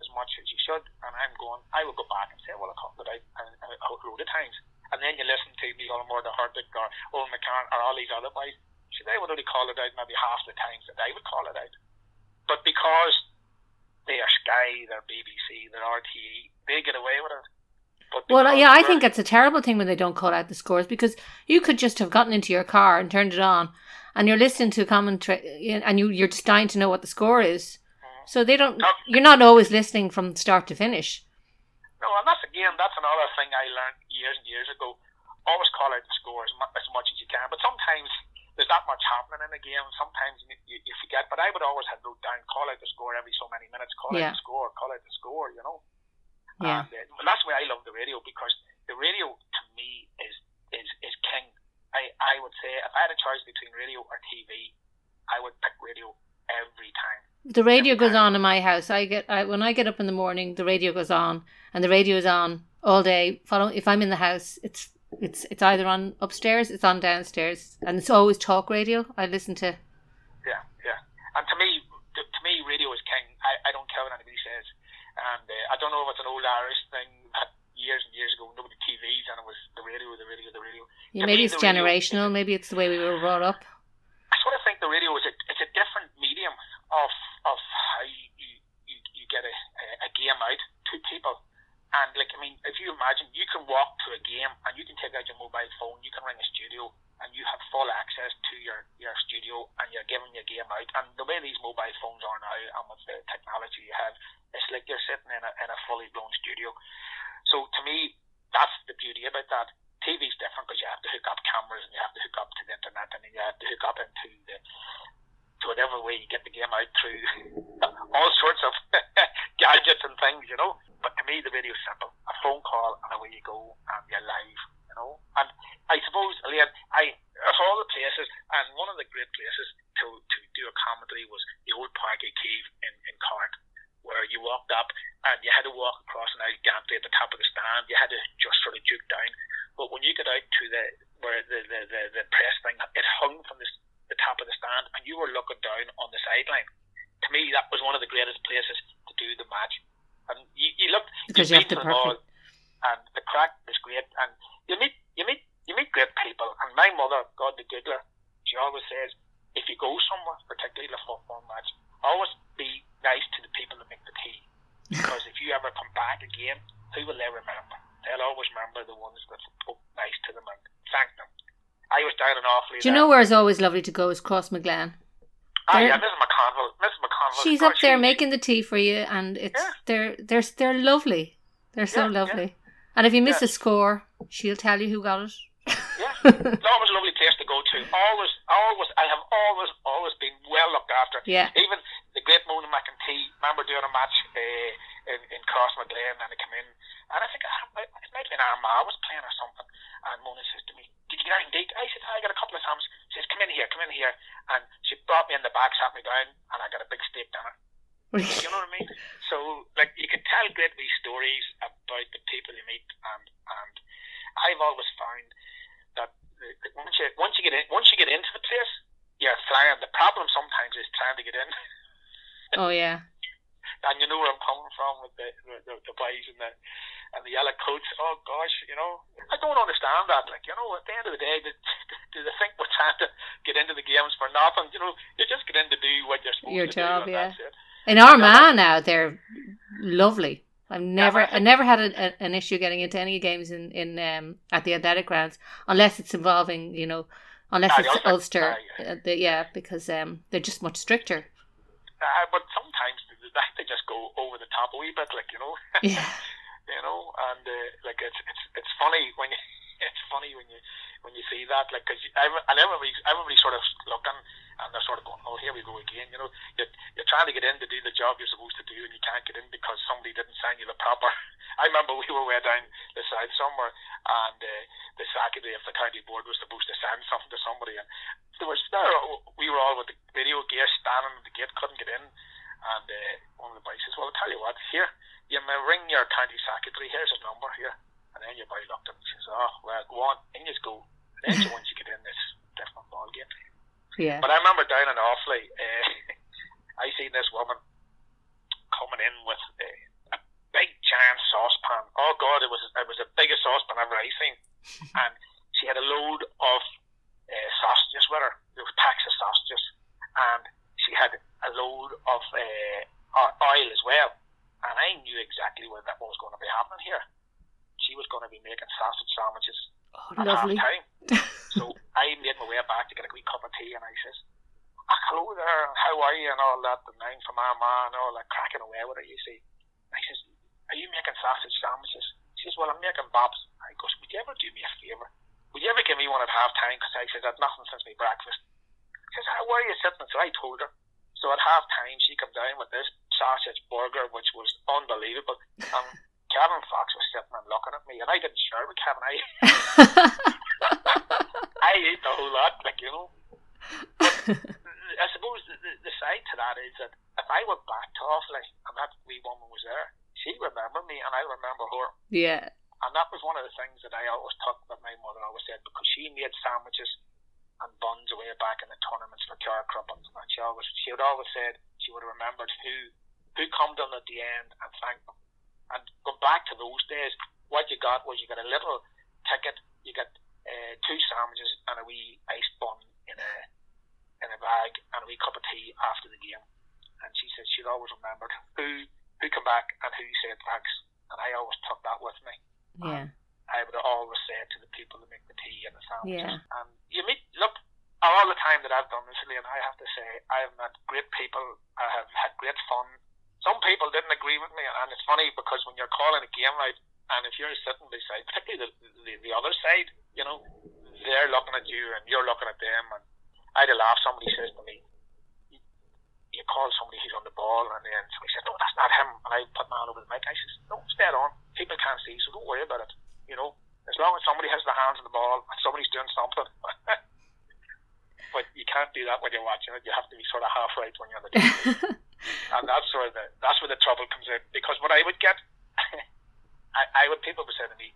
as much as you should, and I'm going, I will go back and say, well, I called it out a, load of times. And then you listen to Micheál Ó Muircheartaigh or Owen McCann or all these other boys. So they would only call it out maybe half the times that I would call it out. But because they are Sky, they're BBC, they're RTE, they get away with it.
Well, yeah, I think it's a terrible thing when they don't call out the scores because you could just have gotten into your car and turned it on, and you're listening to a commentary, and you you're just dying to know what the score is. Mm. So they don't. You're not always listening from start to finish.
No, and that's again, that's another thing I learned years and years ago. Always call out the score as much, as much as you can, but sometimes there's not much happening in the game. Sometimes you, you, you forget. But I would always have wrote down, call out the score every so many minutes, call yeah. out the score, call out the score. You know.
Yeah.
And uh, that's why I love the radio because the radio to me is is is king. I I would say if I had a choice between radio or TV, I would pick radio every time.
The radio goes on in my house. I get I, when I get up in the morning, the radio goes on, and the radio is on all day. Follow if I'm in the house, it's it's it's either on upstairs, it's on downstairs, and it's always talk radio. I listen to.
Yeah, yeah, and to me, to, to me, radio is king. I, I don't care what anybody says, and uh, I don't know if it's an old Irish thing. Years and years ago, nobody TVs, and it was the radio, the radio, the radio.
Yeah, maybe it's generational. Radio, maybe it's the way we were brought up.
I sort of think the radio is a it's a different medium of of how you you, you get a, a game out to people and like I mean, if you imagine, you can walk to a game and you can take out your mobile phone, you can ring a studio, and you have full access to your your studio, and you're giving your game out. And the way these mobile phones are now, and with the technology you have, it's like you're sitting in a in a fully blown studio. So to me, that's the beauty about that. TV's different because you have to hook up cameras and you have to hook up to the internet and then you have to hook up into the to whatever way you get the game out through all sorts of gadgets and things, you know. But to me, the video is simple. A phone call and away you go and you're live, you know. And I suppose, Elaine, I, of all the places, and one of the great places to, to do a commentary was the old Páirc Uí Chaoimh in, in Cork, where you walked up and you had to walk across an gantry at the top of the stand. You had to just sort of juke down. But when you get out to the where the, the, the, the press thing, it hung from the, the top of the stand and you were looking down on the sideline. To me, that was one of the greatest places to do the match and you, you look
because you, you have the perfect
the crack was great, and you meet you meet you meet great people. And my mother, God the Googler, she always says, if you go somewhere, particularly a football match, always be nice to the people that make the tea, because if you ever come back again, who will they remember? They'll always remember the ones that spoke nice to them and thank them. I was down and awfully.
Do you know where it's always lovely to go? Is Crossmaglen.
Ah, yeah, Mrs. McConville. Mrs. McConville.
She's up there making the tea for you, and it's yeah. they're they're they're lovely. They're so yeah, lovely. Yeah. And if you miss a score, she'll tell you who got it.
yeah, it's always a lovely place to go to. Always, always, I have always, always been well looked after.
Yeah.
Even the great Mona McEntee. Remember doing a match uh, in, in Crossmaglen, and I came in, and I think I, it might have been Armagh was playing or something, and Mona says to me, "Did you get out and date?" I said, "I got a couple of times." She says, "Come in here, come in here," and she brought me in the back, sat me down, and I got a big steak dinner. you know what I mean? So, like, you can tell great wee stories about the people you meet, and and I've always found that once you once you get in once you get into the place, you're flying. The problem sometimes is trying to get in.
oh yeah.
And you know where I'm coming from with the the, the boys and the and the yellow coats. Oh gosh, you know, I don't understand that. Like, you know, at the end of the day, do, do they think we're trying to get into the games for nothing? You know, you just get in to do what you're supposed
Your
to
job,
do.
yeah. In Armagh now, they're lovely. I've never, I never had a, a, an issue getting into any games in in um, at the athletic grounds unless it's involving, you know, unless it's Ulster. Ulster uh, the, yeah, because um, they're just much stricter.
Uh, but sometimes they, they just go over the top a wee bit, like you know.
Yeah.
you know, and uh, like it's it's it's funny when you it's funny when you when you see that, like, because and everybody everybody sort of looking and they're sort of going, oh, here we go again, you know, you're, you're trying to get in to do the job you're supposed to do and you can't get in because somebody didn't sign you the proper. I remember we were way down the south somewhere and uh, the secretary of the county board was supposed to send something to somebody and there was there we were all with the video gear standing at the gate, couldn't get in And uh, one of the boys says, "Well, I'll tell you what. Here, you may ring your county secretary. Here's his number here." And then your boy looked at him and says, "Oh, well, go on, in you go." And then once you get in this different ball game.
Yeah.
But I remember down in Offaly, uh, I seen this woman coming in with uh, a big giant saucepan. Oh God, it was it was the biggest saucepan ever I seen, and she had a load of uh, sausages with her. There was packs of sausages, and she had a load of uh, oil as well. And I knew exactly what that was going to be happening here. She was going to be making sausage sandwiches
Oh,
at
lovely.
half time. so I made my way back to get a wee cup of tea, and I says, ah, "Hello there, how are you?" and all that, and I'm from Armagh and all that, cracking away with her. You see, I says, "Are you making sausage sandwiches?" She says, "Well, I'm making bobs." I goes, "Would you ever do me a favour? Would you ever give me one at half time?" Because I said, "I've nothing since my breakfast." She says, "How are you sitting?" So I told her. So at half time, she come down with this sausage burger, which was unbelievable. And Kevin Fox was sitting and looking at me, and I didn't share with Kevin. I I ate the whole lot, like you know. I suppose the, the, the side to that is that if I went back to Offaly and that wee woman was there, she'd remember me and I remember her.
yeah.
And that was one of the things that I always took that my mother always said because she made sandwiches and buns away back in the tournaments for Carcruppins and she always she would always said she would have remembered who who come down at the end and thanked them. And go back to those days, what you got was you got a little ticket, you got uh, two sandwiches and a wee iced bun in a in a bag and a wee cup of tea after the game. And she said she'd always remembered who who come back and who said thanks. And I always took that with me.
Yeah.
I would always say to the people that make the tea and the sandwiches.
Yeah.
And you meet look all the time that I've done this, and I have to say I have met great people. I have had great fun. Some people didn't agree with me, and it's funny because when you're calling a game out, and if you're sitting beside, particularly the, the the other side, you know, they're looking at you and you're looking at them, and I had a laugh. Somebody says to me, "You- "You call somebody who's on the ball," and then somebody says, "No, that's not him." And I put my hand over the mic. I says, "No, it's dead on. People can't see, so don't worry about it. You know, as long as somebody has their hands on the ball and somebody's doing something." but you can't do that when you're watching it. You have to be sort of half right when you're on the and that's of the, that's where the trouble comes in. Because what I would get, I, I would people would say to me,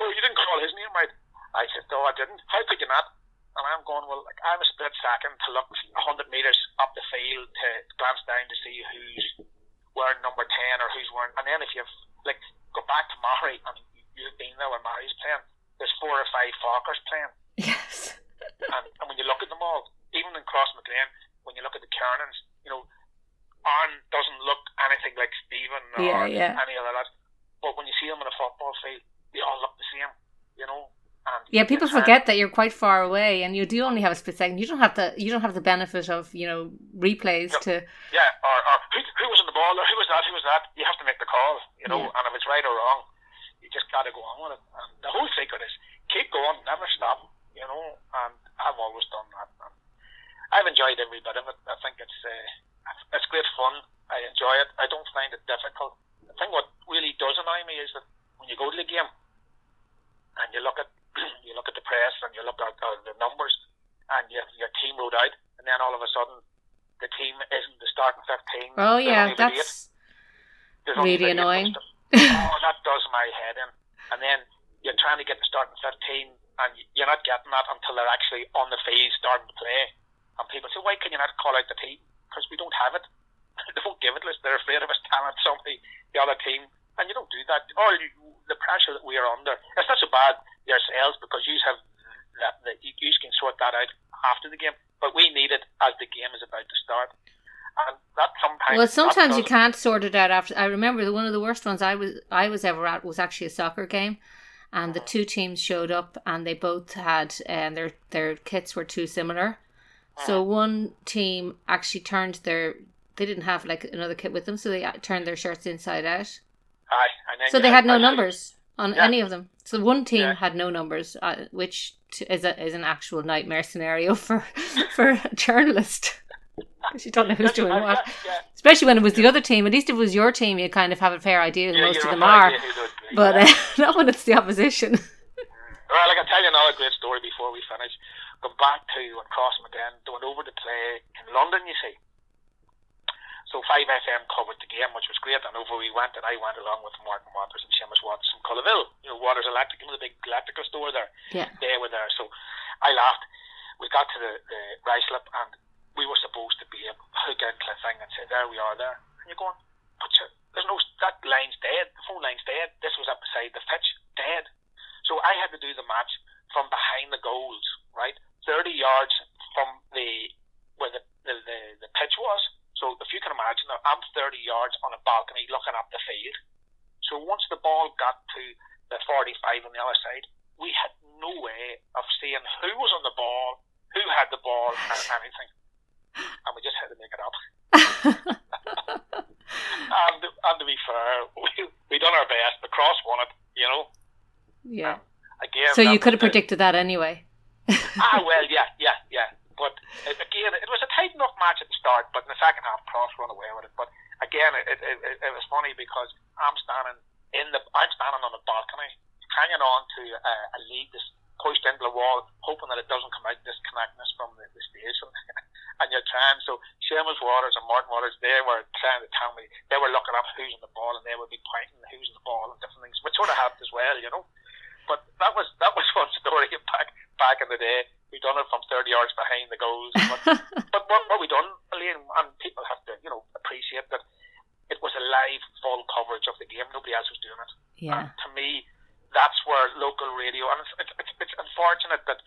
"Well, you didn't call his name right." I said, "No, I didn't. How could you not?" And I'm going, "Well, like I'm a split second to look hundred meters up the field to glance down to see who's wearing number ten or who's wearing." And then if you've like go back to Murray and you've been there when Murray's playing, there's four or five Falkers playing
yes.
and, and when you look at them all, even in Crossmaglen, when you look at the Kernans, you know, Aaron doesn't look anything like Stephen or
Yeah, yeah.
any other lad. But when you see them in a football field, they all look the same, you know. And
Yeah, people forget that you're quite far away, and you do only have a split second. You don't have the you don't have the benefit of you know replays
Yep.
to.
Yeah, or, or who, who was in the ball, or who was that, who was that? You have to make the call, you know.
Yeah.
And if it's right or wrong, you just got to go on with it. And the whole secret is keep going, never stop, you know. And I've always done that. And I've enjoyed every bit of it. I think it's uh, it's great fun. I enjoy it. I don't find it difficult. The thing what really does annoy me is that when you go to the game and you look at you look at the press and you look at uh, the numbers and you your team rode out and then all of a sudden the team isn't the starting fifteen.
Oh yeah,
only about eight.
that's really annoying.
oh, that does my head in. And then you're trying to get the starting fifteen and you're not getting that until they're actually on the field starting to play. And people say, why can you not call out the team? Because we don't have it. they won't give it to us. They're afraid of us telling somebody, the other team. And you don't do that. All you, the pressure that we are under, it's not so bad yourselves because you have that, that you, you can sort that out after the game. But we need it as the game is about to start. And that sometimes.
well. Sometimes you can't sort it out after. I remember the, one of the worst ones I was I was ever at was actually a soccer game, and the mm-hmm. two teams showed up and they both had and their their kits were too similar. So one team actually turned their they didn't have like another kit with them, so they uh, turned their shirts inside out.
Aye,
So they had no
actually-
numbers on
Yeah.
any of them. So one team
Yeah.
had no numbers, uh, which t- is a, is an actual nightmare scenario for for a journalist. you don't know who's doing what.
yeah.
Especially when it was the other team. At least if it was your team, you kind of have a fair idea who most of them are.
idea who they would be,
But uh, not when it's the opposition.
Well, I can tell you another great story before we finish. Go back to when Crossmaglen went over to play in London, you see. So 5FM covered the game, which was great. And over we went, and I went along with Martin Waters and Seamus Watts from Cullaville. You know, Waters Electrical, the big electrical store there.
Yeah.
They were there. So I laughed. We got to the, the Ruislip, and we were supposed to be a hook in Cliffing and say, there we are there. And you're going, but sure, there's no, that line's dead. The phone line's dead. This was up beside the pitch, dead. So I had to do the match from behind the goals, right? 30 yards from the where the, the, the, the pitch was. So if you can imagine, I'm 30 yards on a balcony looking up the field. So once the ball got to the 45 on the other side, we had no way of seeing who was on the ball, who had the ball, and anything. And we just had to make it up. and, and to be fair, we, we done our best. The cross won it, you know.
Yeah.
Um, again,
So you could have predicted that anyway.
ah, well, yeah, yeah, yeah. But uh, again, it was a tight enough match at the start, but in the second half, Cross run away with it. But again, it, it, it, it was funny because I'm standing in the, I'm standing on the balcony, hanging on to a, a lead that's pushed into the wall, hoping that it doesn't come out, disconnecting us from the, the station. and you're trying. So Seamus Waters and Martin Waters, they were trying to tell me they were looking up who's in the ball, and they would be pointing who's in the ball and different things, which sort of helped as well, you know. But that was that was one story back back in the day. We done it from thirty yards behind the goals. But, but what, what we done, Elaine, and people have to you know appreciate that it was a live full coverage of the game. Nobody else was doing it.
yeah.
And to me, that's where local radio, and it's, it's, it's unfortunate that,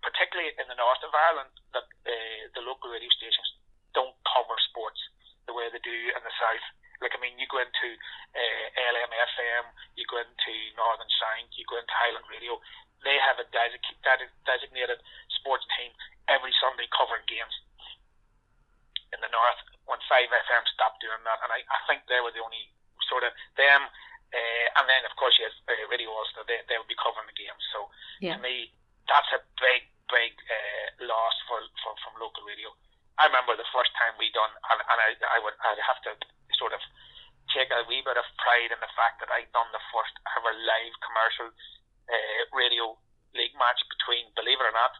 particularly in the north of Ireland, that uh, the local radio stations don't cover sports the way they do in the south. Like, I mean, you go into uh, LMFM, you go into Northern Sound, you go into Highland Radio, they have a desi- dedi- designated sports team every Sunday covering games in the north when 5FM stopped doing that. And I, I think they were the only sort of them. Uh, and then, of course, you have uh, Radio Ulster, they, they would be covering the games. So
Yeah.
to me, that's a big, big uh, loss for, for from local radio. I remember the first time we done, and, and I, I would I'd have to sort of take a wee bit of pride in the fact that I'd done the first ever live commercial uh, radio league match between, believe it or not,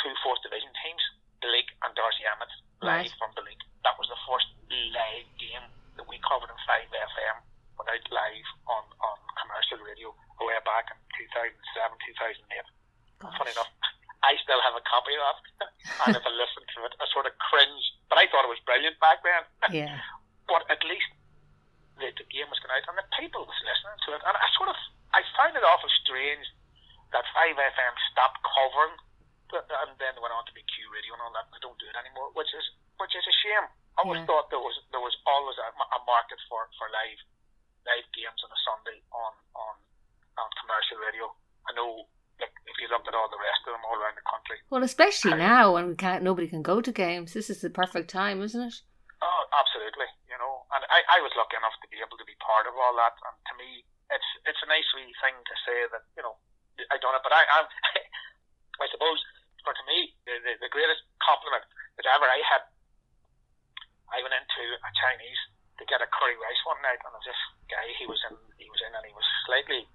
two fourth division teams, the league and Darcy Emmett, live
Right.
from the league. That was the first live game that we covered in 5FM without live on, on commercial radio way back in 2007, 2008. Funny enough, I still have a copy of that. And if I listen to it, I sort of cringe. But I thought it was brilliant back then.
Yeah.
but at least the, the game was going out and the people was listening to it. And I sort of, I find it awful strange that 5FM stopped covering but, and then went on to be Q Radio and all that. They don't do it anymore, which is which is a shame. I always
Yeah.
thought there was there was always a, a market for, for live live games on a Sunday on on on commercial radio. I know, like if you looked at all the rest of them all around the country,
Well, especially now when we can't, nobody can go to games. This is the perfect time, isn't it?
Oh, absolutely. You know, and I, I was lucky enough to be able to be part of all that. And to me, it's it's a nice wee thing to say that you know I done it. But I I'm, I suppose for to me the, the the greatest compliment that ever I had. I went into a Chinese to get a curry rice one night, and this guy he was in he was in and he was slightly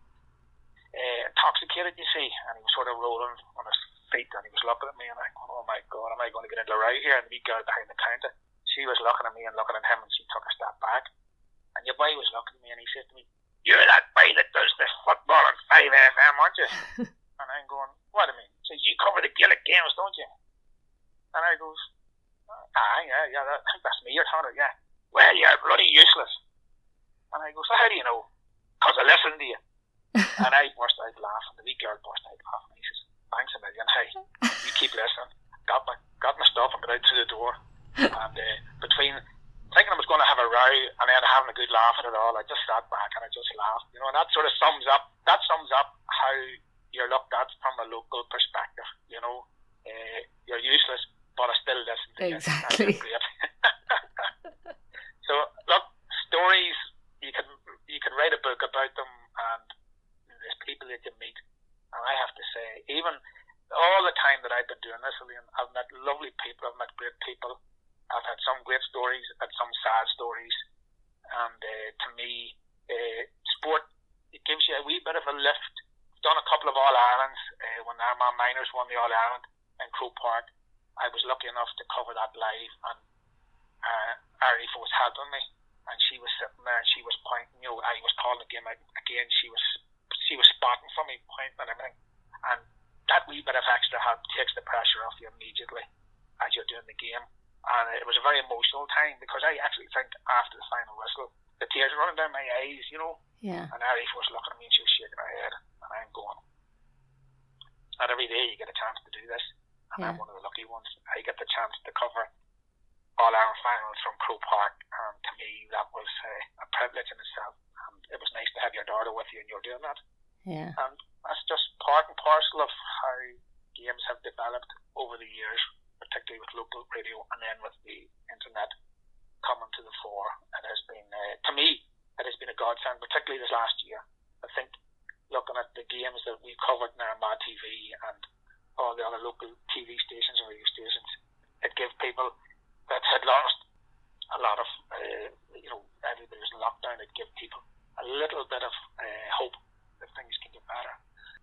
uh, intoxicated, you see, and he was sort of rolling on his feet, and he was looking at me, and I go, oh my god, am I going to get into a row here? And the wee girl behind the counter, she was looking at me and looking at him, and she took a step back, and your boy was looking at me, and he said to me, "You're that boy that does the football on Five FM, aren't you?" and I'm going, "What do you mean?" He says, "You cover the Gaelic games, don't you?" And I goes, "Ah, yeah, yeah, that, I think that's me you're talking about, yeah." Well, you're bloody useless. And I goes, so how do you know? Because I listened to you. and I burst out laughing. The wee girl burst out laughing. He says, thanks a million. Hey, you keep listening. Got my, got my stuff and got out through the door. And uh, between thinking I was going to have a row and then having a good laugh at it all, I just sat back and I just laughed. You know, and that sort of sums up, that sums up how you're looked at from a local perspective. You know, uh, you're useless, but I still listen to you.
Exactly.
olharam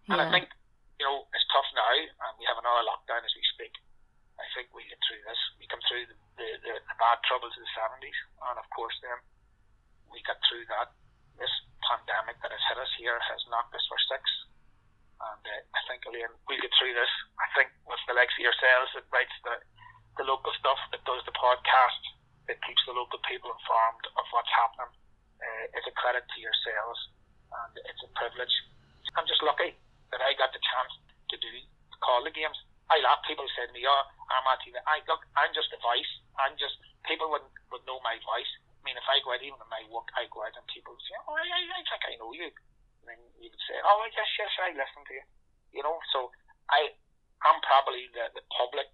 And I think, you know, it's tough now, and we have another lockdown as we speak. I think we get through this. We come through the, the, the, the bad troubles of the 70s, and of course, then we got through that. This pandemic that has hit us here has knocked us for six. And uh, I think, Elaine, we'll get through this. I think with the likes of yourselves that writes the, the local stuff, that does the podcast, that keeps the local people informed of what's happening, uh, it's a credit to yourselves, and it's a privilege. I'm just lucky that I got the chance to do to call the games. I laugh. People say to me, "Oh, I'm at TV." I look. I'm just a voice. I'm just people would would know my voice. I mean, if I go out even in my work, I go out and people would say, "Oh, I, I, I think I know you." And then you would say, "Oh, yes, yes, I listen to you." You know, so I I'm probably the the public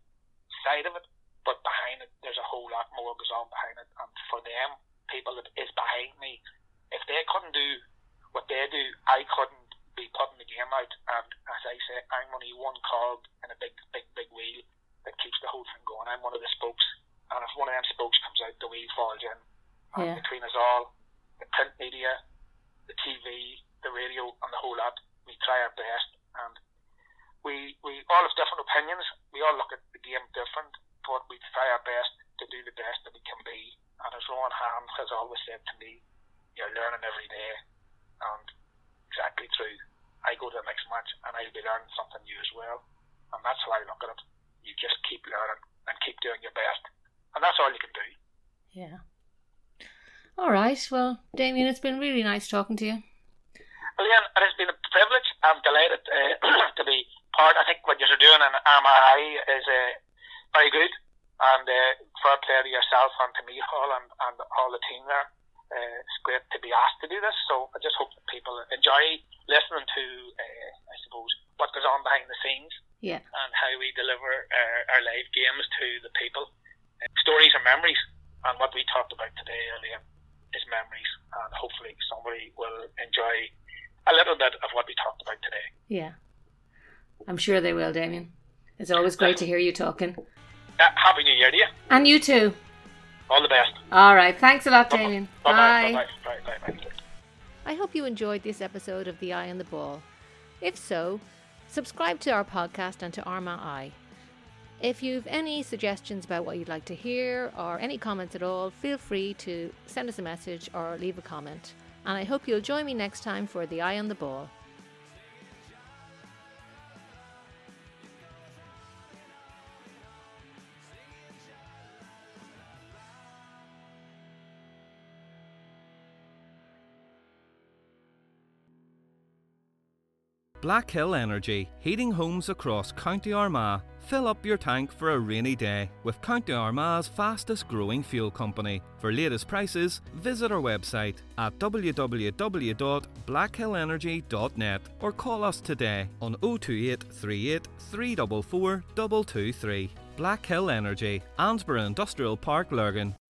side of it, but behind it, there's a whole lot more goes on behind it. And for them, people that is behind me, if they couldn't do what they do, I couldn't be putting the game out. And as I say, I'm only one cog in a big, big, big wheel that keeps the whole thing going. I'm one of the spokes. And if one of them spokes comes out, the wheel falls in. And
Yeah.
between us all, the print media, the TV, the radio, and the whole lot, we try our best. And we, we all have different opinions. We all look at the game different, but we try our best to do the best that we can be. And as Rowan Hanna has always said to me, you're learning every day. And exactly true. I go to the next match and I'll be learning something new as well. And that's how I look at it. You just keep learning and keep doing your best. And that's all you can do.
Yeah. All right. Well, Damien, it's been really nice talking to you.
Well, Ian, it has been a privilege. I'm delighted uh, to be part. I think what you're doing in MRI is uh, very good. And uh, fair play to yourself and to me, Hall, and, and all the team there. Uh, it's great to be asked to do this. So I just hope that people enjoy listening to, uh, I suppose, what goes on behind the scenes
Yeah.
and how we deliver our, our live games to the people. Uh, stories and memories. And what we talked about today, earlier, is memories. And hopefully somebody will enjoy a little bit of what we talked about today.
Yeah. I'm sure they will, Damien. It's always great to hear you talking.
Uh, Happy New Year to you.
And you too.
All the best.
All right. Thanks a lot, Damien.
Bye-bye. Bye-bye. Bye-bye. Bye-bye.
I hope you enjoyed this episode of The Eye on the Ball. If so, subscribe to our podcast and to Armagh I. If you've any suggestions about what you'd like to hear or any comments at all, feel free to send us a message or leave a comment. And I hope you'll join me next time for The Eye on the Ball.
Black Hill Energy, heating homes across County Armagh. Fill up your tank for a rainy day with County Armagh's fastest growing fuel company. For latest prices, visit our website at www.blackhillenergy.net or call us today on 028 38 344 223. Black Hill Energy, Annesborough Industrial Park, Lurgan.